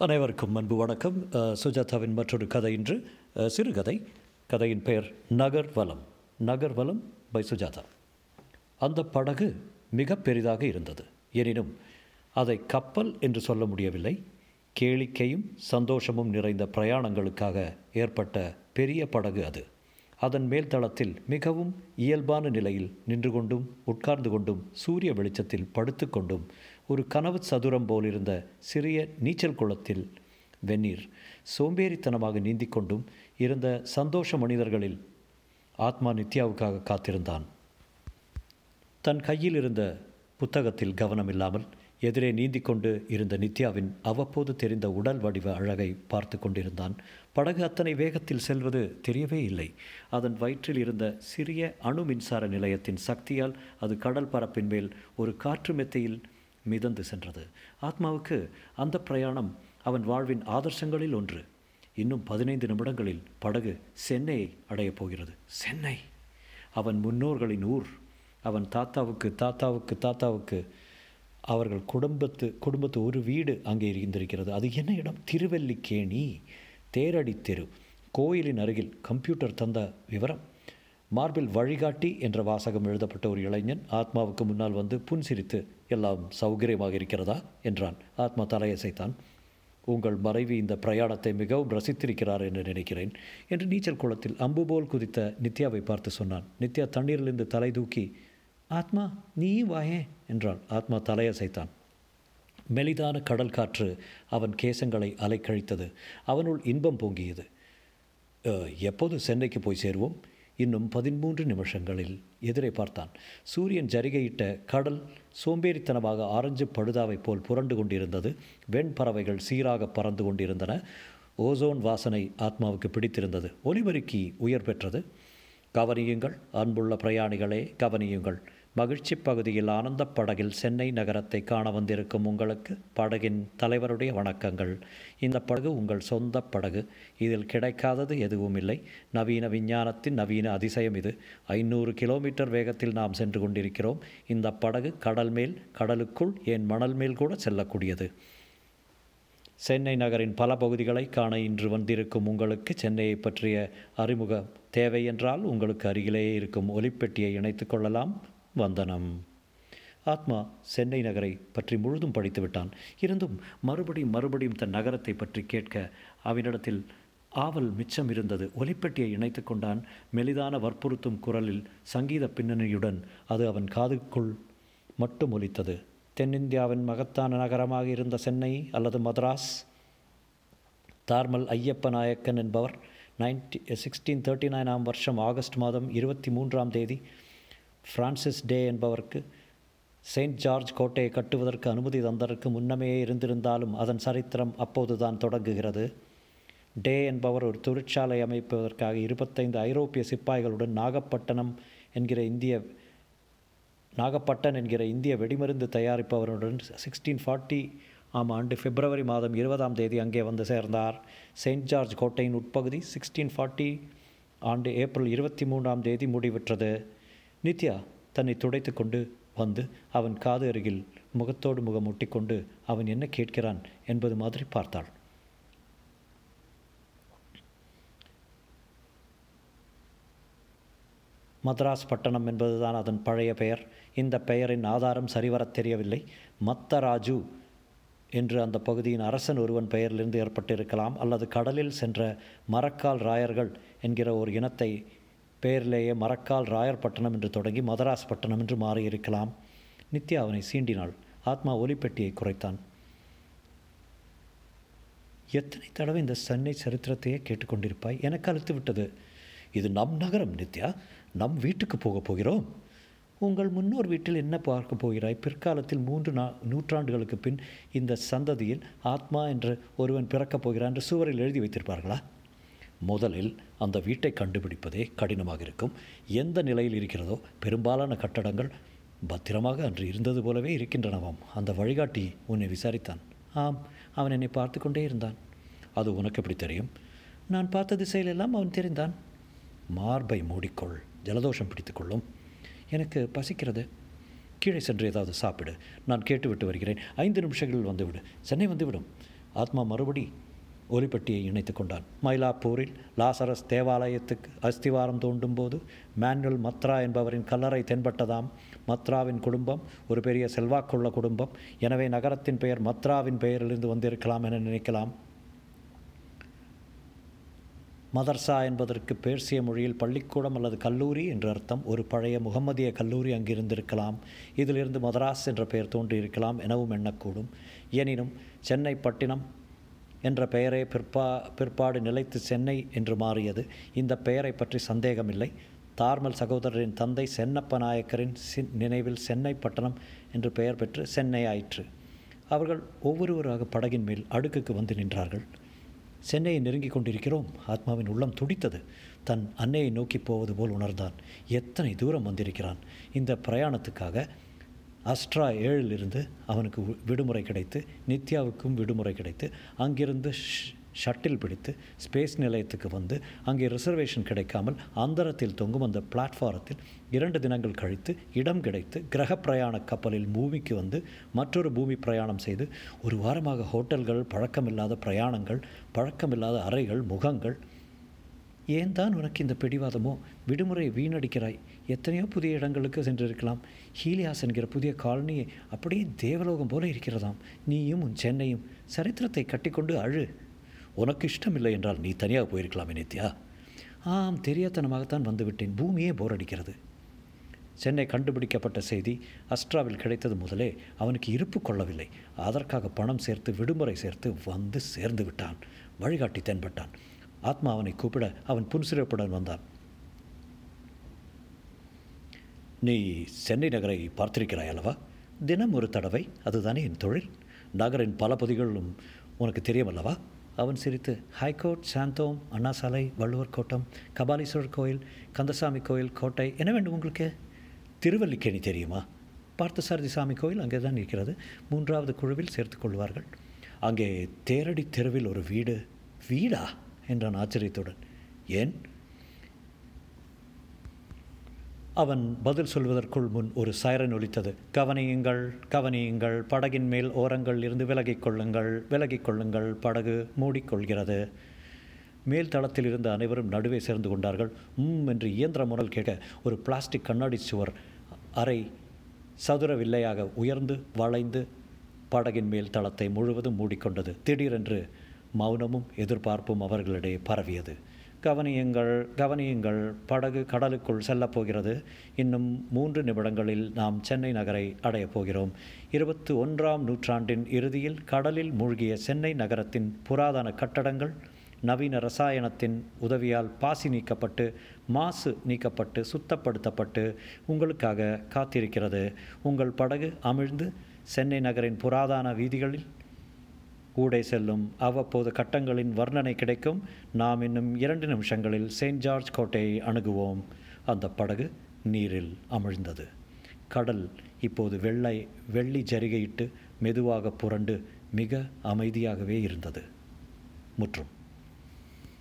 அனைவருக்கும் அன்பு வணக்கம். சுஜாதாவின் மற்றொரு கதை இன்று. சிறுகதை. கதையின் பெயர் நகர்வலம். நகர்வலம் பை சுஜாதா. அந்த படகு மிக பெரிதாக இருந்தது. எனினும் அதை கப்பல் என்று சொல்ல முடியவில்லை. கேளிக்கையும் சந்தோஷமும் நிறைந்த பிரயாணங்களுக்காக ஏற்பட்ட பெரிய படகு அது. அதன் மேல்தளத்தில் மிகவும் இயல்பான நிலையில் நின்று கொண்டும் உட்கார்ந்து கொண்டும் சூரிய வெளிச்சத்தில் படுத்துக்கொண்டும் ஒரு கனவு சதுரம் போலிருந்த சிறிய நீச்சல் குளத்தில் வெந்நீர் சோம்பேறித்தனமாக நீந்தி கொண்டும் இருந்த சந்தோஷ மனிதர்களில் ஆத்மா நித்யாவுக்காக காத்திருந்தான். தன் கையில் இருந்த புத்தகத்தில் கவனமில்லாமல் எதிரே நீந்தி கொண்டு இருந்த நித்யாவின் அவ்வப்போது தெரிந்த உடல் வடிவ அழகை பார்த்து கொண்டிருந்தான். படகு அத்தனை வேகத்தில் செல்வது தெரியவே இல்லை. அதன் வயிற்றில் இருந்த சிறிய அணு மின்சார நிலையத்தின் சக்தியால் அது கடல் பரப்பின் மேல் ஒரு காற்று மெத்தையில் மிதந்து சென்றது. ஆத்மாவுக்கு அந்த பிரயாணம் அவன் வாழ்வின் ஆதர்சங்களில் ஒன்று. இன்னும் பதினைந்து நிமிடங்களில் படகு சென்னையை அடையப் போகிறது. சென்னை! அவன் முன்னோர்களின் ஊர். அவன் தாத்தாவுக்கு தாத்தாவுக்கு தாத்தாவுக்கு அவர்கள் குடும்பத்து குடும்பத்து ஒரு வீடு அங்கே இருந்திருக்கிறது. அது என்ன இடம்? திருவல்லிக்கேணி. தேரடி தெரு. கோயிலின் அருகில் கம்ப்யூட்டர் தந்த விவரம். மார்பில் வழிகாட்டி என்ற வாசகம் எழுதப்பட்ட ஒரு இளைஞன் ஆத்மாவுக்கு முன்னால் வந்து புன்சிரித்து எல்லாம் சௌகரியமாக இருக்கிறதா? என்றான். ஆத்மா தலையசைத்தான். உங்கள் மறைவி இந்த பிரயாணத்தை மிகவும் ரசித்திருக்கிறார் என்று நினைக்கிறேன் என்று நீச்சல் குளத்தில் அம்பு போல் குதித்த நித்யாவை பார்த்து சொன்னான். நித்யா தண்ணீரிலிருந்து தலை தூக்கி ஆத்மா நீ வாயே என்றாள் ஆத்மா தலையசைத்தான். மெலிதான கடல் காற்று அவன் கேசங்களை அலைக்கழித்தது. அவனுள் இன்பம் பொங்கியது. எப்போது சென்னைக்கு போய் சேருவோம்? இன்னும் பதிமூன்று நிமிஷங்களில் எதிரை பார்த்தான். சூரியன் ஜரிகையிட்ட கடல் சோம்பேறித்தனமாக ஆரஞ்சு படுதாவைப் போல் புரண்டு கொண்டிருந்தது. வெண்பறவைகள் சீராக பறந்து கொண்டிருந்தன. ஓசோன் வாசனை ஆத்மாவுக்கு பிடித்திருந்தது. ஒலிபெருக்கி உயர் பெற்றது. கவனியுங்கள் அன்புள்ள பிரயாணிகளே கவனியுங்கள். மகிழ்ச்சி பகுதியில் ஆனந்த படகில் சென்னை நகரத்தை காண வந்திருக்கும் உங்களுக்கு படகின் தலைவருடைய வணக்கங்கள். இந்த படகு உங்கள் சொந்த படகு. இதில் கிடைக்காதது எதுவும் இல்லை. நவீன விஞ்ஞானத்தின் நவீன அதிசயம் இது. ஐநூறு கிலோமீட்டர் வேகத்தில் நாம் சென்று கொண்டிருக்கிறோம். இந்த படகு கடல் மேல் கடலுக்குள் ஏன் மணல் மேல் கூட செல்லக்கூடியது. சென்னை நகரின் பல பகுதிகளை காண இன்று வந்திருக்கும் உங்களுக்கு சென்னையை பற்றிய அறிமுகம் தேவை என்றால் உங்களுக்கு அருகிலேயே இருக்கும் ஒலிப்பெட்டியை இணைத்து கொள்ளலாம். வந்தனம். ஆத்மா சென்னை நகரை பற்றி முழுதும் படித்து விட்டான். இருந்தும் மறுபடியும் மறுபடியும் தன் நகரத்தை பற்றி கேட்க அவனிடத்தில் ஆவல் மிச்சம் இருந்தது. ஒலிப்பெட்டியை இணைத்து கொண்டான். மெலிதான வற்புறுத்தும் குரலில் சங்கீத பின்னணியுடன் அது அவன் காதுக்குள் மட்டும் ஒலித்தது. தென்னிந்தியாவின் மகத்தான நகரமாக இருந்த சென்னை அல்லது மதராஸ் தார்மல் ஐயப்ப நாயக்கன் என்பவர் நைன்டி சிக்ஸ்டீன் தேர்ட்டி நைனாம் வருஷம் ஆகஸ்ட் மாதம் இருபத்தி மூன்றாம் தேதி பிரான்சிஸ் டே என்பவருக்கு செயின்ட் ஜார்ஜ் கோட்டையை கட்டுவதற்கு அனுமதி தந்ததற்கு முன்னமே இருந்திருந்தாலும் அதன் சரித்திரம் அப்போதுதான் தொடங்குகிறது. டே என்பவர் ஒரு தொழிற்சாலை அமைப்பதற்காக இருபத்தைந்து ஐரோப்பிய சிப்பாய்களுடன் நாகப்பட்டினம் என்கிற இந்திய நாகப்பட்டன் என்கிற இந்திய வெடிமருந்து தயாரிப்பவருடன் சிக்ஸ்டீன் ஃபார்ட்டி ஆம் ஆண்டு பிப்ரவரி மாதம் இருபதாம் தேதி அங்கே வந்து சேர்ந்தார். செயின்ட் ஜார்ஜ் கோட்டையின் உட்பகுதி சிக்ஸ்டீன் ஃபார்ட்டி ஆண்டு ஏப்ரல் இருபத்தி மூன்றாம் தேதி முடிவுற்றது. நித்யா தன்னை துடைத்து கொண்டு வந்து அவன் காது அருகில் முகத்தோடு முகம் ஒட்டிக்கொண்டு அவன் என்ன கேட்கிறான் என்பது மாதிரி பார்த்தாள். மദ്രാஸ் பட்டணம் என்பதுதான் அதன் பழைய பெயர். இந்த பெயரின் ஆதாரம் சரிவரத் தெரியவில்லை. மத்தராஜு என்று அந்த பகுதியின் அரசன் ஒருவன் பெயரிலிருந்து ஏற்பட்டிருக்கலாம். அல்லது கடலில் சென்ற மரக்கால் ராயர்கள் என்கிற ஒரு இனத்தை பெயரிலேயே மரக்கால் ராயர் பட்டணம் என்று தொடங்கி மதராஸ் பட்டணம் என்று மாறியிருக்கலாம். நித்யா அவனை சீண்டினாள். ஆத்மா ஒலிப்பெட்டியை குறைத்தான். எத்தனை தடவை இந்த சென்னை சரித்திரத்தையே கேட்டுக்கொண்டிருப்பாய்? எனக்கு அழுத்து விட்டது. இது நம் நகரம் நித்யா. நம் வீட்டுக்கு போகப் போகிறோம். உங்கள் முன்னோர் வீட்டில் என்ன பார்க்க போகிறாய்? பிற்காலத்தில் மூன்று நா நூற்றாண்டுகளுக்கு பின் இந்த சந்ததியில் ஆத்மா என்று ஒருவன் பிறக்கப் போகிறான் என்று சுவரில் எழுதி வைத்திருப்பார்களா? முதலில் அந்த வீட்டை கண்டுபிடிப்பதே கடினமாக இருக்கும். எந்த நிலையில் இருக்கிறதோ பெரும்பாலான கட்டடங்கள் பத்திரமாக அன்று இருந்தது போலவே இருக்கின்றனவாம். அந்த வழிகாட்டி உன்னை விசாரித்தான். ஆம் அவன் என்னை பார்த்து கொண்டே இருந்தான். அது உனக்கு எப்படி தெரியும்? நான் பார்த்த திசையிலெல்லாம் அவன் தெரிந்தான். மார்பை மூடிக்கொள் ஜலதோஷம் பிடித்துக்கொள்ளும் எனக்கு பசிக்கிறது. கீழே சென்று ஏதாவது சாப்பிடு. நான் கேட்டுவிட்டு வருகிறேன். ஐந்து நிமிஷங்களில் வந்துவிடு. சென்னை வந்துவிடும். ஆத்மா மறுபடி ஒலிப்பட்டியை இணைத்து கொண்டான். மயிலாப்பூரில் லாசரஸ் தேவாலயத்துக்கு அஸ்திவாரம் தோண்டும் போது மேனுவல் மத்ரா என்பவரின் கல்லறை தென்பட்டதாம். மத்ராவின் குடும்பம் ஒரு பெரிய செல்வாக்குள்ள குடும்பம். எனவே நகரத்தின் பெயர் மத்ராவின் பெயரிலிருந்து வந்திருக்கலாம் என நினைக்கலாம். மதர்சா என்பதற்கு பேர்சிய மொழியில் பள்ளிக்கூடம் அல்லது கல்லூரி என்று அர்த்தம். ஒரு பழைய முகமதிய கல்லூரி அங்கிருந்திருக்கலாம். இதிலிருந்து மதராஸ் என்ற பெயர் தோன்றியிருக்கலாம் எனவும் எண்ணக்கூடும். எனினும் சென்னை பட்டினம் என்ற பெயரே பிற்பா பிற்பாடு நிலைத்து சென்னை என்று மாறியது. இந்த பெயரை பற்றி சந்தேகமில்லை. தார்மல் சகோதரரின் தந்தை சென்னப்ப நாயக்கரின் சின் நினைவில் சென்னை பட்டணம் என்று பெயர் பெற்று சென்னை ஆயிற்று. அவர்கள் ஒவ்வொருவராக படகின் மேல் அடுக்குக்கு வந்து நின்றார்கள். சென்னையை நெருங்கிக் கொண்டிருக்கிறோம். ஆத்மாவின் உள்ளம் துடித்தது. தன் அன்னையை நோக்கி போவது போல் உணர்ந்தான். எத்தனை தூரம் வந்திருக்கிறான்? இந்த பிரயாணத்துக்காக அஸ்ட்ரா ஏழிலிருந்து அவனுக்கு விடுமுறை கிடைத்து நித்யாவுக்கும் விடுமுறை கிடைத்து அங்கிருந்து ஷட்டில் பிடித்து ஸ்பேஸ் நிலையத்துக்கு வந்து அங்கே ரிசர்வேஷன் கிடைக்காமல் அந்தரத்தில் தொங்கும் அந்த பிளாட்ஃபாரத்தில் இரண்டு தினங்கள் கழித்து இடம் கிடைத்து கிரக பிரயாண கப்பலில் பூமிக்கு வந்து மற்றொரு பூமி பிரயாணம் செய்து ஒரு வாரமாக ஹோட்டல்கள் பழக்கமில்லாத பிரயாணங்கள் பழக்கமில்லாத அறைகள் முகங்கள். ஏன் தான் உனக்கு இந்த பிடிவாதமோ? விடுமுறை வீணடிக்கிறாய். எத்தனையோ புதிய இடங்களுக்கு சென்றிருக்கலாம். ஹீலியாஸ் என்கிற புதிய காலனி அப்படியே தேவலோகம் போல இருக்கிறதாம். நீயும் உன் சென்னையும் சரித்திரத்தை கட்டிக்கொண்டு அழு. உனக்கு இஷ்டமில்லை என்றால் நீ தனியாக போயிருக்கலாமே நித்யா ஆம் தெரியாத்தனமாகத்தான் வந்துவிட்டேன். பூமியே போர் அடிக்கிறது. சென்னை கண்டுபிடிக்கப்பட்ட செய்தி அஸ்ட்ராவில் கிடைத்தது முதலே அவனுக்கு இருப்பு கொள்ளவில்லை. அதற்காக பணம் சேர்த்து விடுமுறை சேர்த்து வந்து சேர்ந்து விட்டான். வழிகாட்டி தென்பட்டான். ஆத்மா அவனை கூப்பிட அவன் புன்சிறப்புடன் வந்தான். நீ சென்னை நகரை பார்த்திருக்கிறாய் அல்லவா? தினம் ஒரு தடவை அதுதானே என் தொழில்? நகரின் பல பகுதிகளும் உனக்கு தெரியும் அல்லவா? அவன் சிரித்து ஹைகோர்ட் சாந்தோம் அண்ணா சாலை வள்ளுவர் கோட்டம் கபாலீஸ்வரர் கோயில் கந்தசாமி கோயில் கோட்டை என்ன வேண்டும் உங்களுக்கு? திருவல்லிக்கேணி தெரியுமா? பார்த்தசாரதி சாமி கோயில் அங்கே தான் இருக்கிறது. மூன்றாவது குழுவில் சேர்த்துக்கொள்வார்கள் அங்கே தேரடி தெருவில் ஒரு வீடு வீடா? என்றான் ஆச்சரியத்துடன். ஏன்? அவன் பதில் சொல்வதற்குள் முன் ஒரு சைரன் ஒலித்தது. கவனியுங்கள் கவனியுங்கள் படகின் மேல் ஓரங்கள் இருந்து விலகிக் கொள்ளுங்கள் விலகிக் கொள்ளுங்கள் படகு மூடிக்கொள்கிறது. மேல் தளத்தில் இருந்த அனைவரும் நடுவே சேர்ந்து கொண்டார்கள். உம் என்று இயந்திர முரல் கேட்க ஒரு பிளாஸ்டிக் கண்ணாடி சுவர் அறை சதுர வில்லையாக உயர்ந்து வளைந்து படகின் மேல் தளத்தை முழுவதும் மூடிக்கொண்டது. திடீரென்று மௌனமும் எதிர்பார்ப்பும் அவர்களிடையே பரவியது. கவனியுங்கள் கவனியுங்கள் படகு கடலுக்குள் செல்லப் போகிறது இன்னும் மூன்று நிமிடங்களில் நாம் சென்னை நகரை அடையப் போகிறோம். இருபத்தி ஒன்றாம் நூற்றாண்டின் இறுதியில் கடலில் மூழ்கிய சென்னை நகரத்தின் புராதன கட்டடங்கள் நவீன ரசாயனத்தின் உதவியால் பாசி நீக்கப்பட்டு மாசு நீக்கப்பட்டு சுத்தப்படுத்தப்பட்டு உங்களுக்காக காத்திருக்கிறது. உங்கள் படகு அமிழ்ந்து சென்னை நகரின் புராதன வீதிகளில் ஊடே செல்லும் அவ்வப்போது கட்டங்களின் வர்ணனை கிடைக்கும். நாம் இன்னும் இரண்டு நிமிஷங்களில் செயின்ட் ஜார்ஜ் கோட்டையை அணுகுவோம். அந்த படகு நீரில் அமிழ்ந்தது. கடல் இப்போது வெள்ளை வெள்ளி ஜரிகையிட்டு மெதுவாக புரண்டு மிக அமைதியாகவே இருந்தது. முற்றும்.